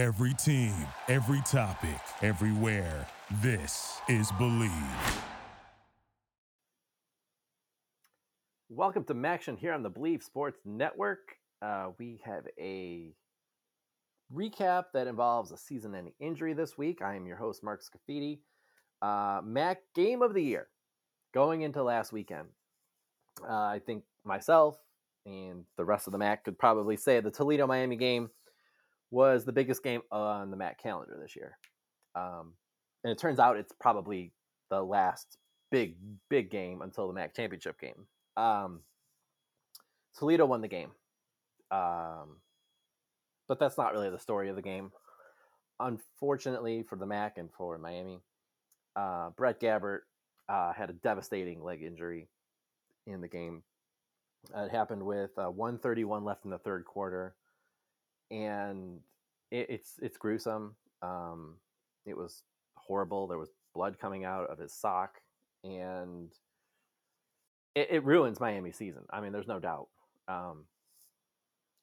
Every team, every topic, everywhere. This is Believe. Welcome to Maction here on the Believe Sports Network. Uh, we have a recap that involves a season ending injury this week. I am your host, Mark Scafidi. Uh, Mac game of the year going into last weekend. Uh, I think myself and the rest of the Mac could probably say the Toledo Miami game was the biggest game on the Mac calendar this year. Um, and it turns out it's probably the last big, big game until the Mac championship game. Um, Toledo won the game. Um, but that's not really the story of the game. Unfortunately for the MAC and for Miami, uh, Brett Gabbert uh, had a devastating leg injury in the game. It happened with uh, 131 left in the third quarter, and it, it's it's gruesome. Um, it was horrible. There was blood coming out of his sock, and it, it ruins Miami season. I mean, there's no doubt. Um,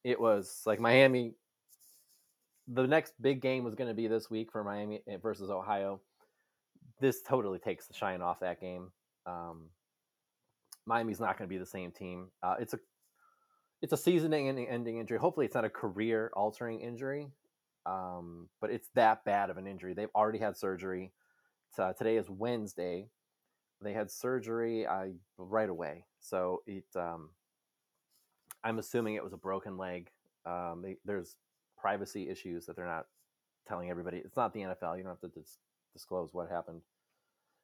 it was like Miami. The next big game was going to be this week for Miami eh, versus Ohio. This totally takes the shine off that game. Um, Miami's not going to be the same team. Uh, it's a it's a season-ending injury. Hopefully, it's not a career-altering injury, um, but it's that bad of an injury. They've already had surgery. Uh, today is Wednesday. They had surgery uh, right away, so it. Um, I'm assuming it was a broken leg. Um, they, there's privacy issues that they're not telling everybody. It's not the NFL. You don't have to dis- disclose what happened.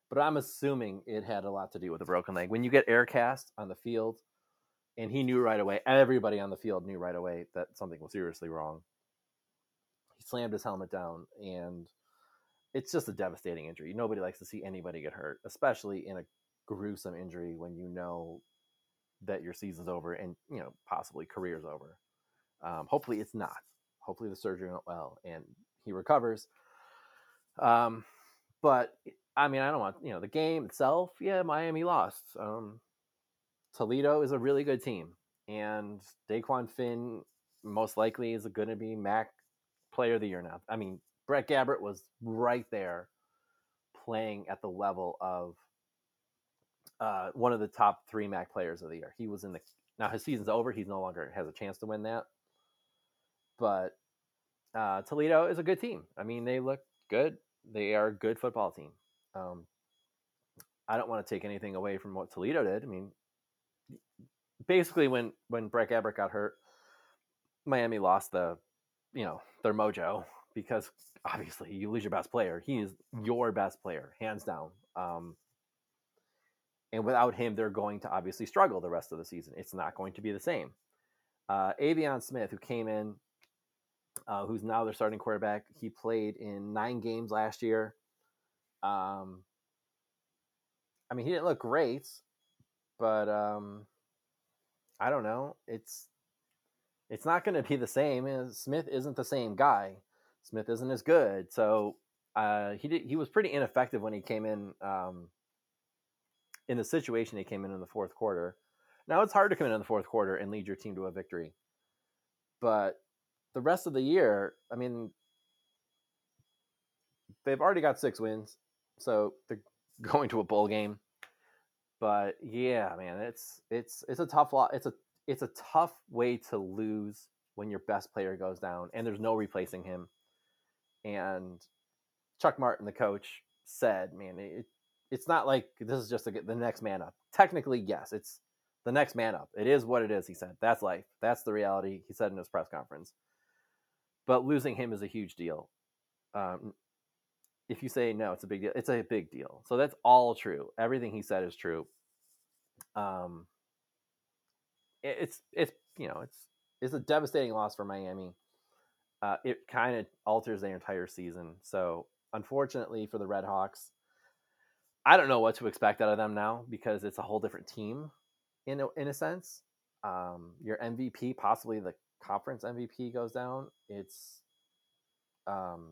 But I'm assuming it had a lot to do with a broken leg. When you get air cast on the field, and he knew right away, everybody on the field knew right away that something was seriously wrong. He slammed his helmet down, and it's just a devastating injury. Nobody likes to see anybody get hurt, especially in a gruesome injury when you know that your season's over and you know possibly career's over. Um, hopefully, it's not. Hopefully, the surgery went well and he recovers. Um, but I mean, I don't want you know the game itself. Yeah, Miami lost. Um, Toledo is a really good team, and Dequan Finn most likely is going to be MAC Player of the Year now. I mean, Brett Gabbert was right there, playing at the level of uh, one of the top three MAC Players of the Year. He was in the now his season's over. He's no longer has a chance to win that, but uh, Toledo is a good team. I mean, they look good. They are a good football team. Um, I don't want to take anything away from what Toledo did. I mean, basically, when when Brett Gabbert got hurt, Miami lost the, you know, their mojo because obviously you lose your best player. He is your best player, hands down. Um, and without him, they're going to obviously struggle the rest of the season. It's not going to be the same. Uh, Aveon Smith, who came in, uh, who's now their starting quarterback, he played in nine games last year. Um, I mean, he didn't look great, but um, I don't know. It's it's not going to be the same. Smith isn't the same guy. Smith isn't as good. So uh, he did, he was pretty ineffective when he came in um, in the situation he came in in the fourth quarter. Now it's hard to come in in the fourth quarter and lead your team to a victory, but the rest of the year, I mean, they've already got six wins, so they're going to a bowl game. But yeah, man, it's it's it's a tough lot. It's a it's a tough way to lose when your best player goes down and there's no replacing him. And Chuck Martin, the coach, said, "Man, it, it's not like this is just a, the next man up. Technically, yes, it's the next man up. It is what it is." He said, "That's life. That's the reality." He said in his press conference. But losing him is a huge deal. Um, if you say no, it's a big deal. It's a big deal. So that's all true. Everything he said is true. Um, it, it's it's you know it's it's a devastating loss for Miami. Uh, it kind of alters their entire season. So unfortunately for the Red Hawks, I don't know what to expect out of them now because it's a whole different team in a, in a sense. Um, your MVP, possibly the conference MVP, goes down. It's um,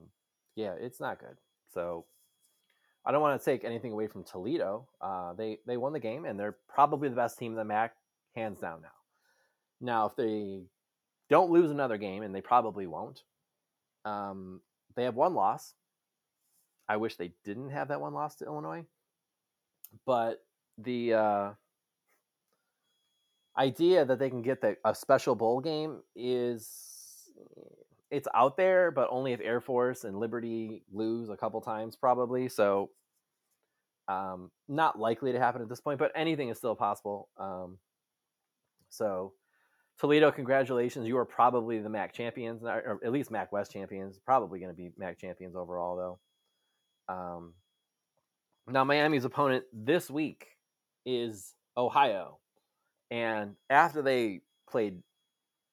yeah, it's not good. So I don't want to take anything away from Toledo. Uh, they they won the game and they're probably the best team in the MAC, hands down. Now, now if they don't lose another game, and they probably won't, Um, they have one loss. I wish they didn't have that one loss to Illinois, but the uh, idea that they can get the, a special bowl game is it's out there, but only if Air Force and Liberty lose a couple times, probably. So, um, not likely to happen at this point, but anything is still possible. Um, so, Toledo, congratulations! You are probably the MAC champions, or at least MAC West champions. Probably going to be MAC champions overall, though. Um, now, Miami's opponent this week is Ohio, and after they played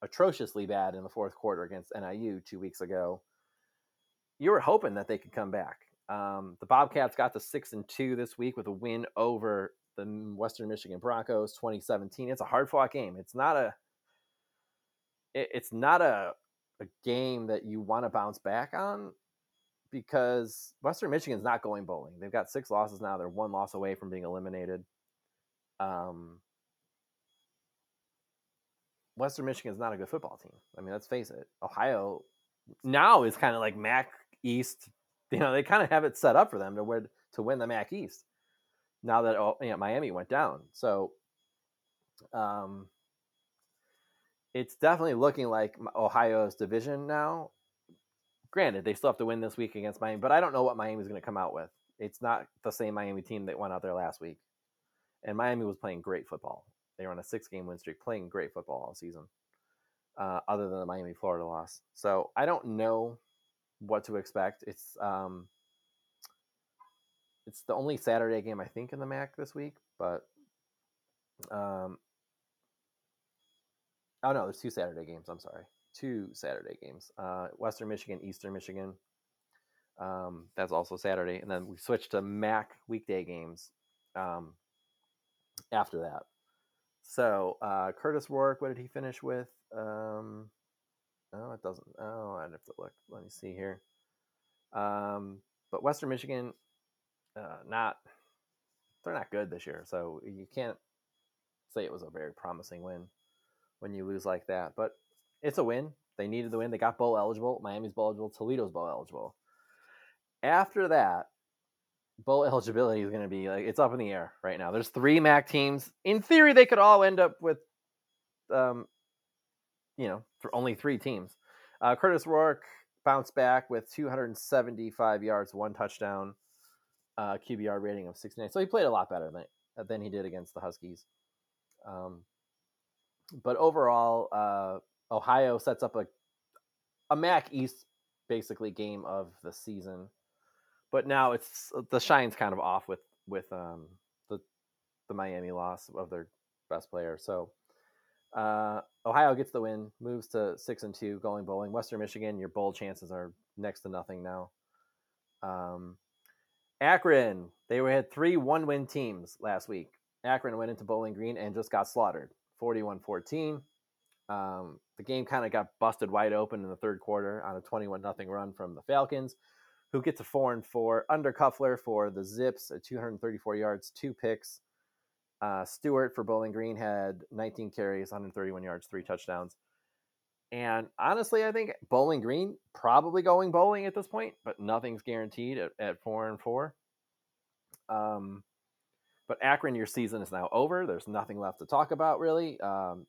atrociously bad in the fourth quarter against NIU two weeks ago, you were hoping that they could come back. Um, the Bobcats got to six and two this week with a win over the Western Michigan Broncos, 2017. It's a hard fought game. It's not a it, it's not a a game that you want to bounce back on because Western Michigan's not going bowling. They've got six losses now. They're one loss away from being eliminated. Um, Western Michigan is not a good football team. I mean, let's face it. Ohio now is kind of like MAC East. You know, they kind of have it set up for them to win to win the MAC East. Now that oh, you know, Miami went down, so um, it's definitely looking like Ohio's division now. Granted, they still have to win this week against Miami, but I don't know what Miami is going to come out with. It's not the same Miami team that went out there last week, and Miami was playing great football. They were on a six-game win streak, playing great football all season. Uh, other than the Miami Florida loss, so I don't know what to expect. It's um, it's the only Saturday game I think in the MAC this week, but um, oh no, there's two Saturday games. I'm sorry, two Saturday games. Uh, Western Michigan, Eastern Michigan. Um, that's also Saturday, and then we switched to MAC weekday games um, after that. So uh, Kurtis Rourke, what did he finish with? Um, oh, it doesn't. Oh, I'd have to look. Let me see here. Um, but Western Michigan, uh, not they're not good this year, so you can't say it was a very promising win when you lose like that. But it's a win. They needed the win. They got bowl eligible. Miami's bowl eligible. Toledo's bowl eligible. After that, bowl eligibility is going to be like it's up in the air right now. There's three MAC teams. In theory, they could all end up with, um, you know, for only three teams. Uh, Kurtis Rourke bounced back with 275 yards, one touchdown, uh, QBR rating of 69. So he played a lot better than than he did against the Huskies. Um, but overall, uh, Ohio sets up a a MAC East basically game of the season but now it's uh, the shine's kind of off with with um, the the Miami loss of their best player. So uh, Ohio gets the win, moves to six and two, going bowling. Western Michigan, your bowl chances are next to nothing now. Um, Akron, they had three one win teams last week. Akron went into Bowling Green and just got slaughtered 41 14. Um, the game kind of got busted wide open in the third quarter on a 21 nothing run from the Falcons who gets a four and four. Undercuffler for the Zips at 234 yards, two picks. Uh, Stewart for Bowling Green had 19 carries, 131 yards, three touchdowns. And honestly, I think Bowling Green probably going bowling at this point, but nothing's guaranteed at, at four and four. Um, but Akron, your season is now over. There's nothing left to talk about, really. Um,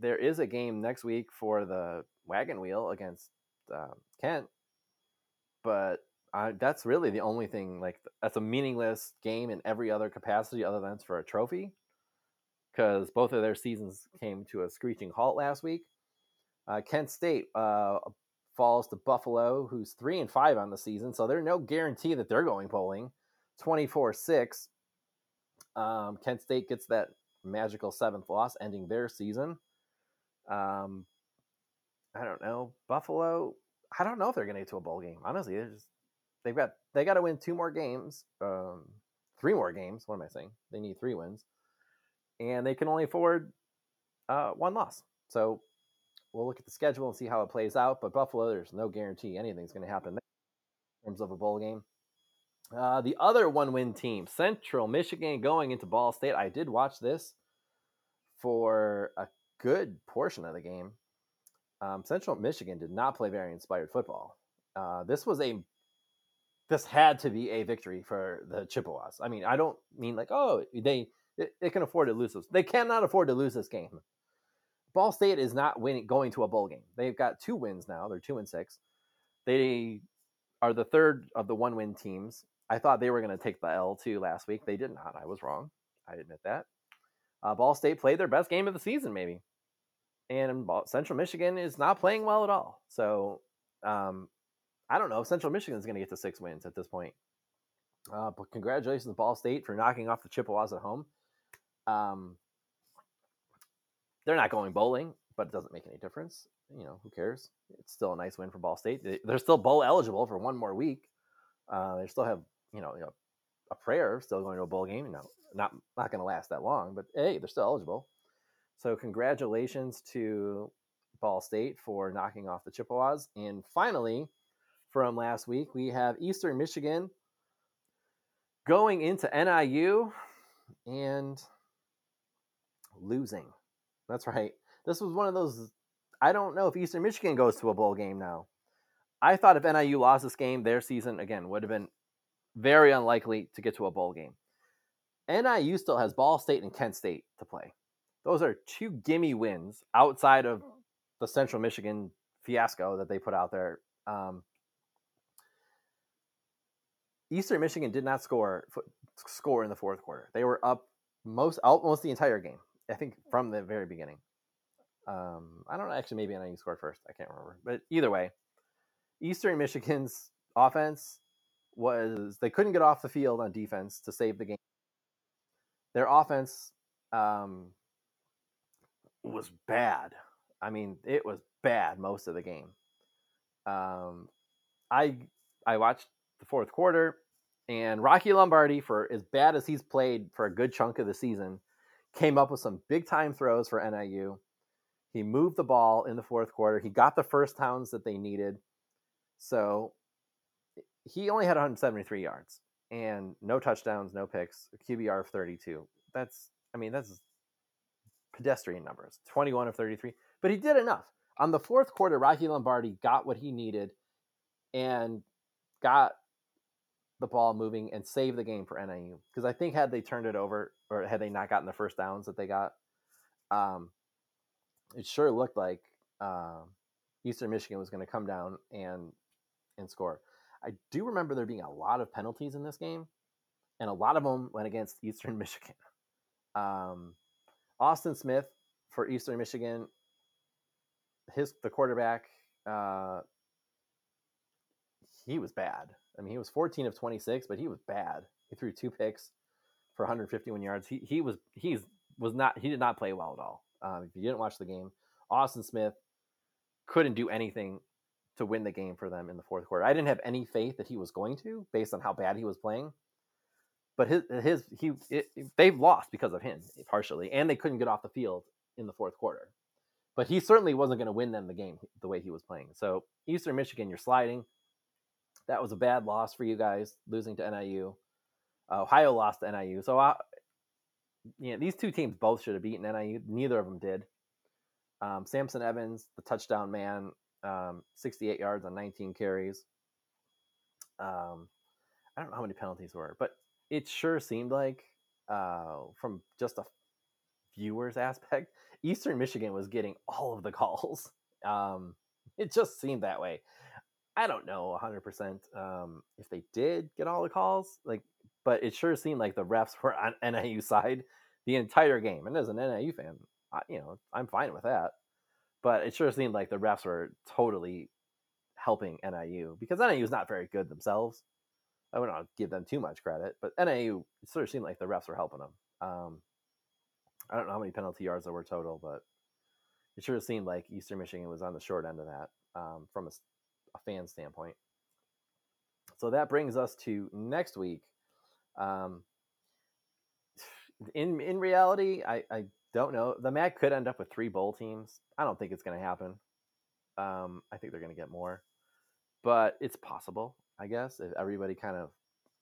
there is a game next week for the wagon wheel against uh, Kent but I, that's really the only thing. Like that's a meaningless game in every other capacity other than it's for a trophy, because both of their seasons came to a screeching halt last week. Uh, Kent State uh, falls to Buffalo, who's three and five on the season, so there's no guarantee that they're going bowling. Twenty four six. Um, Kent State gets that magical seventh loss, ending their season. Um, I don't know. Buffalo I don't know if they're going to get to a bowl game. Honestly, they just they've got they got to win two more games, um, three more games. What am I saying? They need three wins, and they can only afford uh, one loss. So we'll look at the schedule and see how it plays out. But Buffalo, there's no guarantee anything's going to happen in terms of a bowl game. Uh, the other one-win team, Central Michigan, going into Ball State. I did watch this for a good portion of the game. Um, Central Michigan did not play very inspired football. Uh, this was a this had to be a victory for the Chippewas. I mean, I don't mean like oh they they can afford to lose this. They cannot afford to lose this game. Ball State is not winning going to a bowl game. They've got two wins now. They're two and six. They are the third of the one win teams. I thought they were going to take the L two last week. They did not. I was wrong. I admit that. Uh, Ball State played their best game of the season, maybe. And Central Michigan is not playing well at all. So um, I don't know if Central Michigan is going to get to six wins at this point. Uh, but congratulations, Ball State, for knocking off the Chippewas at home. Um, they're not going bowling, but it doesn't make any difference. You know, who cares? It's still a nice win for Ball State. They're still bowl eligible for one more week. Uh, they still have, you know, you know, a prayer still going to a bowl game. You know, not not going to last that long, but hey, they're still eligible. So congratulations to Ball State for knocking off the Chippewas. And finally, from last week, we have Eastern Michigan going into NIU and losing. That's right. This was one of those. I don't know if Eastern Michigan goes to a bowl game now. I thought if NIU lost this game, their season again would have been very unlikely to get to a bowl game. NIU still has Ball State and Kent State to play. Those are two gimme wins outside of the Central Michigan fiasco that they put out there. Um, Eastern Michigan did not score score in the fourth quarter. They were up most almost the entire game. I think from the very beginning. Um, I don't know. Actually, maybe NIU scored first. I can't remember. But either way, Eastern Michigan's offense was they couldn't get off the field on defense to save the game. Their offense um, was bad. I mean, it was bad most of the game. Um, I I watched the fourth quarter, and Rocky Lombardi, for as bad as he's played for a good chunk of the season, came up with some big time throws for NIU. He moved the ball in the fourth quarter. He got the first downs that they needed. So he only had 173 yards and no touchdowns, no picks, QBR of 32. That's, I mean, that's pedestrian numbers 21 of 33. But he did enough. On the fourth quarter, Rocky Lombardi got what he needed and got the ball moving and saved the game for NIU. Because I think had they turned it over or had they not gotten the first downs that they got, um, it sure looked like uh, Eastern Michigan was going to come down and and score. I do remember there being a lot of penalties in this game, and a lot of them went against Eastern Michigan. Um, Austin Smith for Eastern Michigan, his the quarterback, uh, he was bad. I mean, he was 14 of 26, but he was bad. He threw two picks for 151 yards. He he was he's was not he did not play well at all. Um, if you didn't watch the game, Austin Smith couldn't do anything to win the game for them in the fourth quarter. I didn't have any faith that he was going to, based on how bad he was playing. But his his he it, they've lost because of him partially, and they couldn't get off the field in the fourth quarter. But he certainly wasn't going to win them the game the way he was playing. So Eastern Michigan, you're sliding that was a bad loss for you guys losing to NIU. Uh, Ohio lost to NIU, so I, you know, these two teams both should have beaten NIU. Neither of them did. Um, Samson Evans, the touchdown man, um, 68 yards on 19 carries. Um, I don't know how many penalties were, but it sure seemed like, uh, from just a viewer's aspect, Eastern Michigan was getting all of the calls. Um, it just seemed that way. I don't know 100% um, if they did get all the calls, like, but it sure seemed like the refs were on NIU side the entire game. And as an NIU fan, I, you know, I'm fine with that. But it sure seemed like the refs were totally helping NIU because NIU is not very good themselves. I would not give them too much credit, but NAU it sort of seemed like the refs were helping them. Um, I don't know how many penalty yards there were total, but it sure seemed like Eastern Michigan was on the short end of that um, from a a fan standpoint. So that brings us to next week. Um, in in reality, I, I don't know. The MAC could end up with three bowl teams. I don't think it's going to happen. Um, I think they're going to get more, but it's possible. I guess if everybody kind of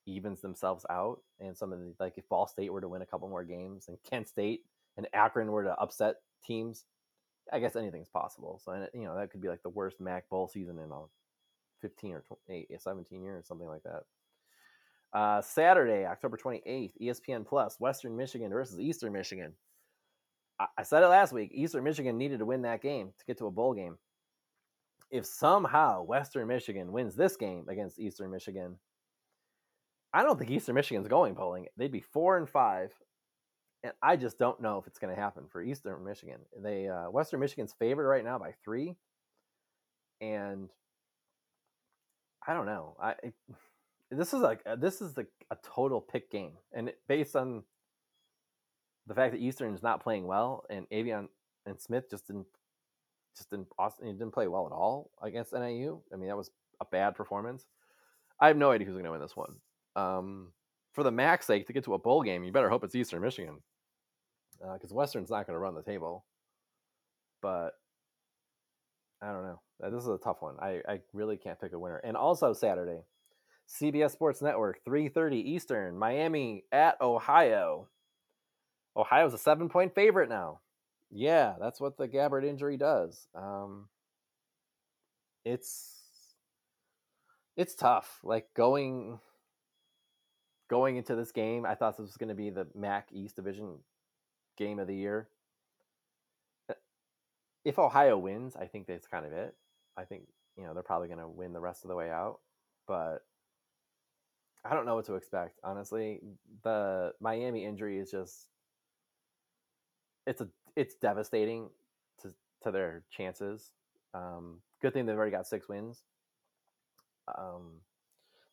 evens themselves out, and some of the like if Ball State were to win a couple more games, and Kent State and Akron were to upset teams, I guess anything's possible. So you know that could be like the worst MAC bowl season in a 15 or 20, 17 years, something like that. Uh, Saturday, October 28th, ESPN Plus, Western Michigan versus Eastern Michigan. I, I said it last week. Eastern Michigan needed to win that game to get to a bowl game. If somehow Western Michigan wins this game against Eastern Michigan, I don't think Eastern Michigan's going bowling. They'd be four and five, and I just don't know if it's going to happen for Eastern Michigan. They uh, Western Michigan's favored right now by three, and I don't know. I this is like this is the, a total pick game, and based on the fact that Eastern is not playing well, and Aveon and Smith just didn't just didn't Austin he didn't play well at all against NIU. I mean, that was a bad performance. I have no idea who's going to win this one. Um, for the MAC sake, to get to a bowl game, you better hope it's Eastern Michigan because uh, Western's not going to run the table. But I don't know. This is a tough one. I, I really can't pick a winner. And also Saturday, CBS Sports Network, 3:30 Eastern, Miami at Ohio. Ohio's a seven point favorite now. Yeah, that's what the Gabbert injury does. Um, it's it's tough. Like going going into this game, I thought this was going to be the MAC East Division game of the year. Uh, if Ohio wins, I think that's kind of it. I think you know they're probably going to win the rest of the way out, but I don't know what to expect. Honestly, the Miami injury is just it's a it's devastating to to their chances. Um, good thing they've already got six wins. Um,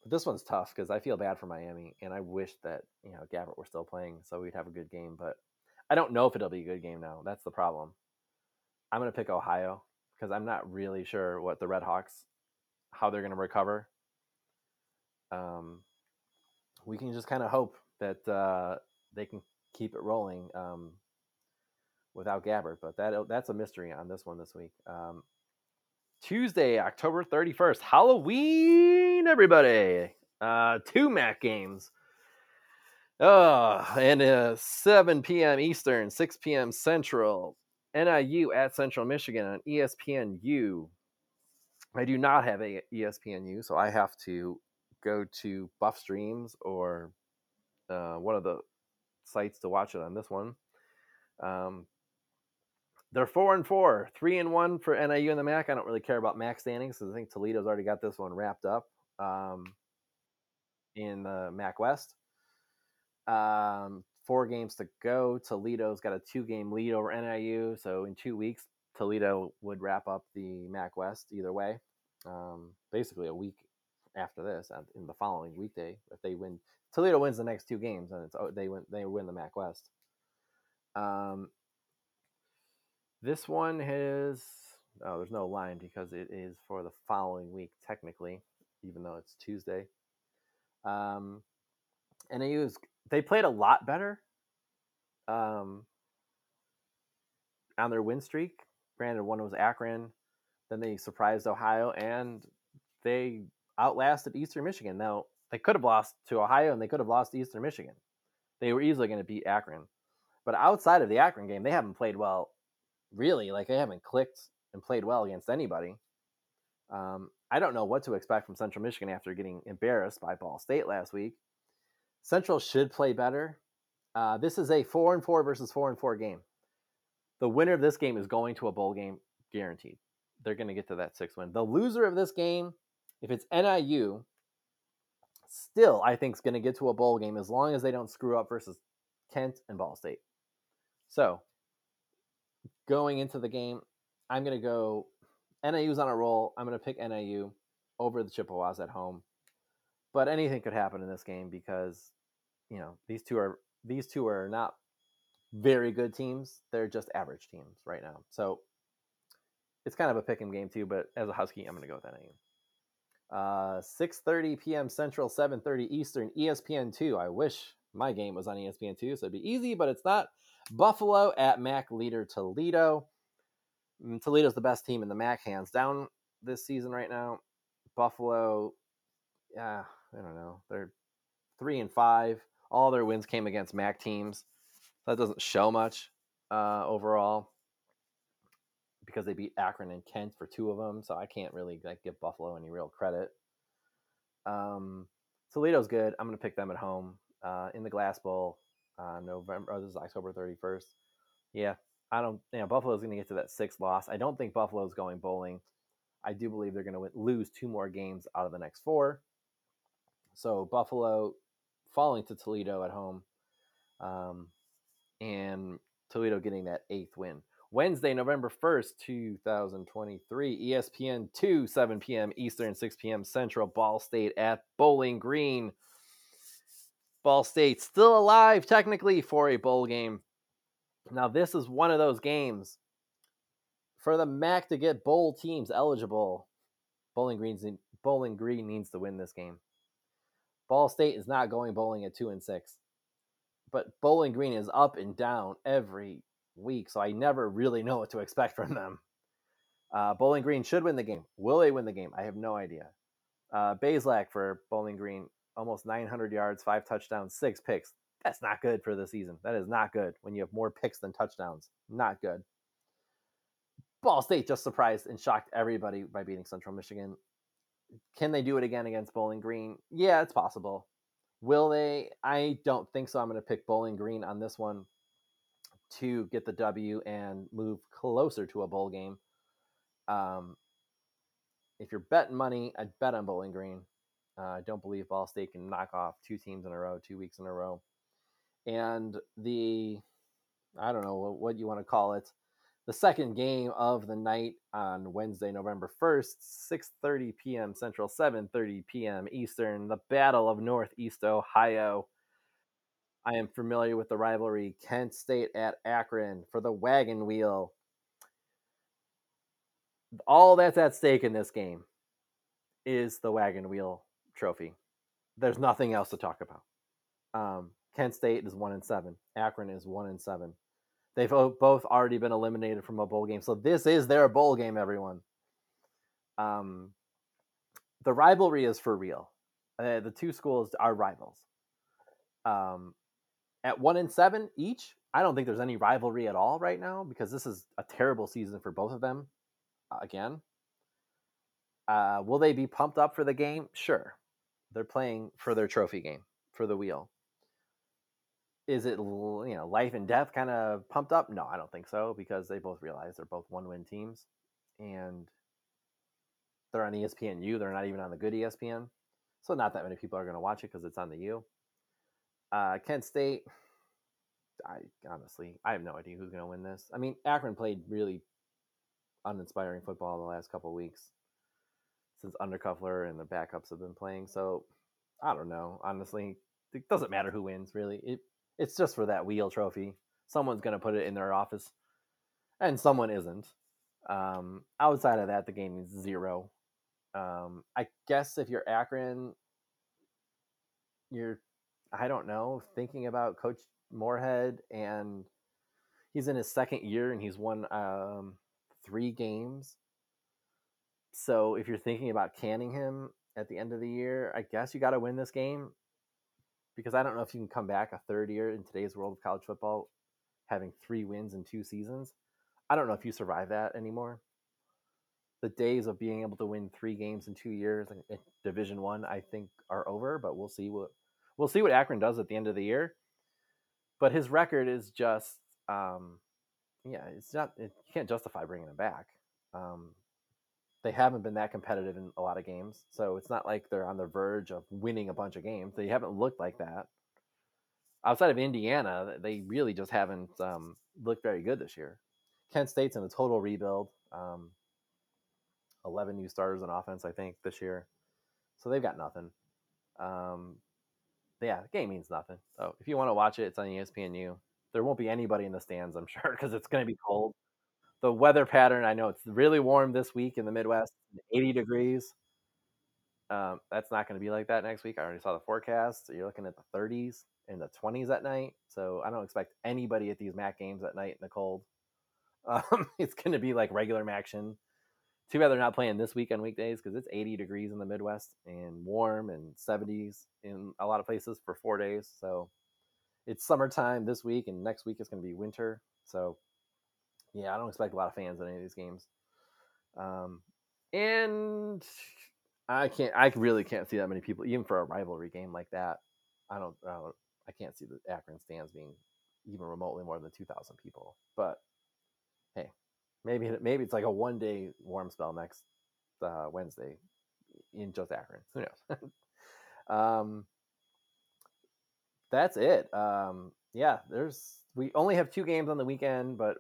but this one's tough because I feel bad for Miami, and I wish that you know Gabbert were still playing so we'd have a good game. But I don't know if it'll be a good game now. That's the problem. I'm gonna pick Ohio because I'm not really sure what the Red Hawks how they're gonna recover. Um, we can just kind of hope that uh, they can keep it rolling. Um, without Gabbert, but that that's a mystery on this one this week. Um, Tuesday, October 31st, Halloween, everybody. Uh, two MAC games. Uh, and uh, 7 p.m. Eastern, 6 p.m. Central. NIU at Central Michigan on ESPNU. I do not have a ESPNU, so I have to go to Buff Streams or uh, one of the sites to watch it on this one. Um, they're four and four, three and one for NIU and the MAC. I don't really care about MAC standings because I think Toledo's already got this one wrapped up um, in the MAC West. Um, four games to go. Toledo's got a two-game lead over NIU, so in two weeks, Toledo would wrap up the MAC West either way. Um, basically, a week after this, in the following weekday, if they win, Toledo wins the next two games, and it's oh, they win they win the MAC West. Um, this one has oh, there's no line because it is for the following week technically, even though it's Tuesday. Um, and they use they played a lot better um, on their win streak. Granted, one was Akron, then they surprised Ohio, and they outlasted Eastern Michigan. Now they could have lost to Ohio, and they could have lost Eastern Michigan. They were easily going to beat Akron, but outside of the Akron game, they haven't played well really like they haven't clicked and played well against anybody. Um, I don't know what to expect from Central Michigan after getting embarrassed by Ball State last week. Central should play better. Uh, this is a four and four versus four and four game. The winner of this game is going to a bowl game, guaranteed. They're going to get to that six win. The loser of this game, if it's NIU, still I think is going to get to a bowl game as long as they don't screw up versus Kent and Ball State. So going into the game, I'm going to go NIU's on a roll. I'm going to pick NIU over the Chippewas at home. But anything could happen in this game because, you know, these two are these two are not very good teams. They're just average teams right now. So it's kind of a pick 'em game too. But as a Husky, I'm going to go with NIU. Uh, 6:30 p.m. Central, 7:30 Eastern, ESPN two. I wish my game was on ESPN two, so it'd be easy, but it's not. Buffalo at MAC leader Toledo. Mm, Toledo's the best team in the MAC, hands down, this season right now. Buffalo, yeah, I don't know. They're three and five. All their wins came against MAC teams. That doesn't show much uh, overall. because they beat Akron and Kent for two of them, so I can't really like give Buffalo any real credit. Um, Toledo's good. I'm going to pick them at home uh, in the Glass Bowl. Uh, November. Oh, this is October 31st. Yeah, I don't. You know, Buffalo's going to get to that sixth loss. I don't think Buffalo's going bowling. I do believe they're going to lose two more games out of the next four. So Buffalo falling to Toledo at home, um, and Toledo getting that eighth win. Wednesday, November 1st, 2023, ESPN 2, 7 p.m. Eastern, 6 p.m. Central, Ball State at Bowling Green. Ball State still alive technically for a bowl game. Now, this is one of those games for the MAC to get bowl teams eligible. Bowling Green's Bowling Green needs to win this game. Ball State is not going bowling at two and six, but Bowling Green is up and down every week, so I never really know what to expect from them. Uh, Bowling Green should win the game. Will they win the game? I have no idea. Uh, Bazelak for Bowling Green, almost 900 yards, five touchdowns, six picks. That's not good for the season. That is not good when you have more picks than touchdowns. Not good. Ball State just surprised and shocked everybody by beating Central Michigan. Can they do it again against Bowling Green? Yeah, it's possible. Will they? I don't think so. I'm going to pick Bowling Green on this one to get the W and move closer to a bowl game. Um, if you're betting money, I'd bet on Bowling Green. I don't believe Ball State can knock off two teams in a row, two weeks in a row. And the, I don't know what, what you want to call it, the second game of the night on Wednesday, November 1st, 6:30 p.m. Central, 7:30 p.m. Eastern, the Battle of Northeast Ohio. I am familiar with the rivalry Kent State at Akron for the wagon wheel. All that's at stake in this game is the wagon wheel trophy. There's nothing else to talk about. Um, Kent State is one and seven. Akron is one and seven. They've both already been eliminated from a bowl game, so this is their bowl game. Everyone. Um, the rivalry is for real. Uh, the two schools are rivals. Um, at one and seven each, I don't think there's any rivalry at all right now because this is a terrible season for both of them. Uh, again, uh, will they be pumped up for the game? Sure, they're playing for their trophy game for the wheel. Is it you know life and death kind of pumped up? No, I don't think so because they both realize they're both one win teams, and they're on ESPNU. They're not even on the good ESPN, so not that many people are going to watch it because it's on the U. Uh, Kent State, I honestly, I have no idea who's going to win this. I mean, Akron played really uninspiring football the last couple weeks since Undercuffler and the backups have been playing. So I don't know. Honestly, it doesn't matter who wins. Really, it it's just for that wheel trophy. Someone's going to put it in their office, and someone isn't. Um, outside of that, the game is zero. Um, I guess if you're Akron, you're I don't know, thinking about Coach Moorhead, and he's in his second year and he's won um, three games. So if you're thinking about canning him at the end of the year, I guess you got to win this game because I don't know if you can come back a third year in today's world of college football having three wins in two seasons. I don't know if you survive that anymore. The days of being able to win three games in two years in Division One, I think, are over. But we'll see what we'll see what Akron does at the end of the year. But his record is just, um, yeah, it's not. It, you can't justify bringing him back. Um, they haven't been that competitive in a lot of games, so it's not like they're on the verge of winning a bunch of games. They haven't looked like that. Outside of Indiana, they really just haven't um, looked very good this year. Kent State's in a total rebuild. Um, Eleven new starters on offense, I think, this year, so they've got nothing. Um, yeah, the game means nothing. So if you want to watch it, it's on ESPNU. There won't be anybody in the stands, I'm sure, because it's going to be cold. The weather pattern, I know it's really warm this week in the Midwest, 80 degrees. Um, that's not going to be like that next week. I already saw the forecast. So you're looking at the 30s and the 20s at night. So I don't expect anybody at these MAC games at night in the cold. Um, it's going to be like regular action too bad they're not playing this week on weekdays because it's 80 degrees in the Midwest and warm and 70s in a lot of places for four days. So it's summertime this week, and next week is going to be winter. So yeah, I don't expect a lot of fans in any of these games. Um, and I can't, I really can't see that many people, even for a rivalry game like that. I don't, I, don't, I can't see the Akron stands being even remotely more than 2,000 people. But hey, maybe maybe it's like a one day warm spell next uh, Wednesday in just Akron. Who knows? um, that's it. Um, yeah, there's we only have two games on the weekend, but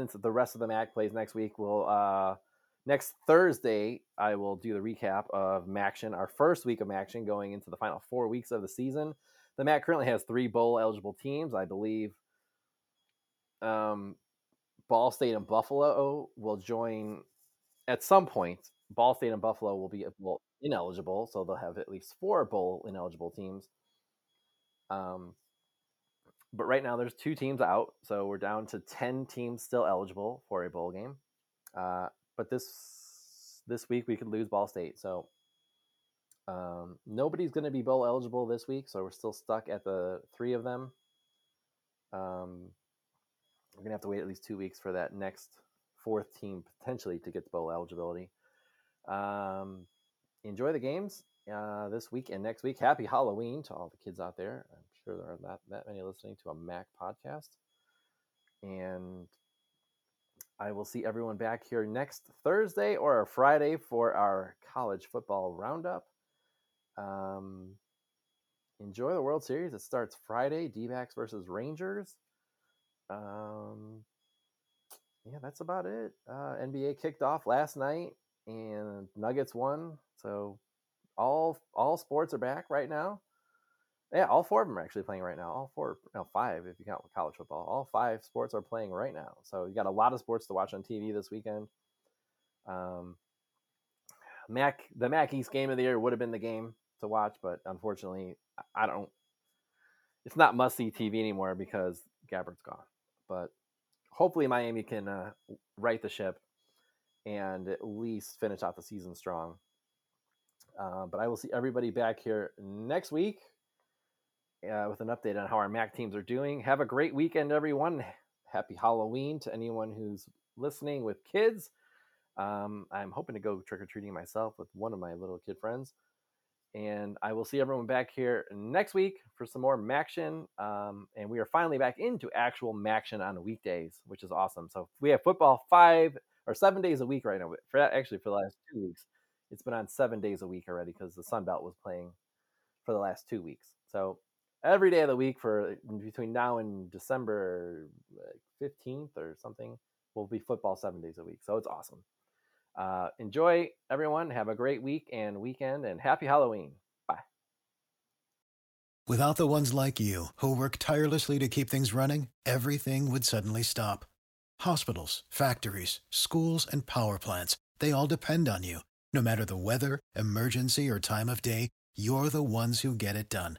since the rest of the MAC plays next week, we'll uh, next Thursday I will do the recap of MACtion, our first week of MACtion, going into the final four weeks of the season. The MAC currently has three bowl eligible teams, I believe. Um, Ball State and Buffalo will join at some point. Ball State and Buffalo will be well, ineligible, so they'll have at least four bowl ineligible teams. Um, but right now there's two teams out, so we're down to ten teams still eligible for a bowl game. Uh, but this this week we could lose Ball State, so um, nobody's going to be bowl eligible this week, so we're still stuck at the three of them. Um, we're gonna have to wait at least two weeks for that next fourth team potentially to get to bowl eligibility. Um, enjoy the games uh, this week and next week. Happy Halloween to all the kids out there. Sure there are not that many listening to a Mac podcast. And I will see everyone back here next Thursday or Friday for our college football roundup. Um, enjoy the World Series. It starts Friday, D backs versus Rangers. Um, yeah, that's about it. Uh, NBA kicked off last night, and Nuggets won. So all all sports are back right now. Yeah, all four of them are actually playing right now. All four, no, five if you count college football. All five sports are playing right now. So you got a lot of sports to watch on TV this weekend. Um, Mac, the Mac East game of the year would have been the game to watch, but unfortunately, I don't. It's not must see TV anymore because Gabbert's gone. But hopefully Miami can uh, right the ship and at least finish out the season strong. Uh, but I will see everybody back here next week uh, with an update on how our MAC teams are doing. Have a great weekend, everyone. Happy Halloween to anyone who's listening with kids. Um, I'm hoping to go trick or treating myself with one of my little kid friends. And I will see everyone back here next week for some more Maction. Um, and we are finally back into actual Maction on weekdays, which is awesome. So we have football five or seven days a week right now. For actually for the last two weeks, it's been on seven days a week already because the Sun Belt was playing for the last two weeks. So every day of the week for between now and December fifteenth or something will be football seven days a week. So it's awesome. Uh, enjoy, everyone. Have a great week and weekend, and happy Halloween. Bye. Without the ones like you, who work tirelessly to keep things running, everything would suddenly stop. Hospitals, factories, schools, and power plants, they all depend on you. No matter the weather, emergency, or time of day, you're the ones who get it done.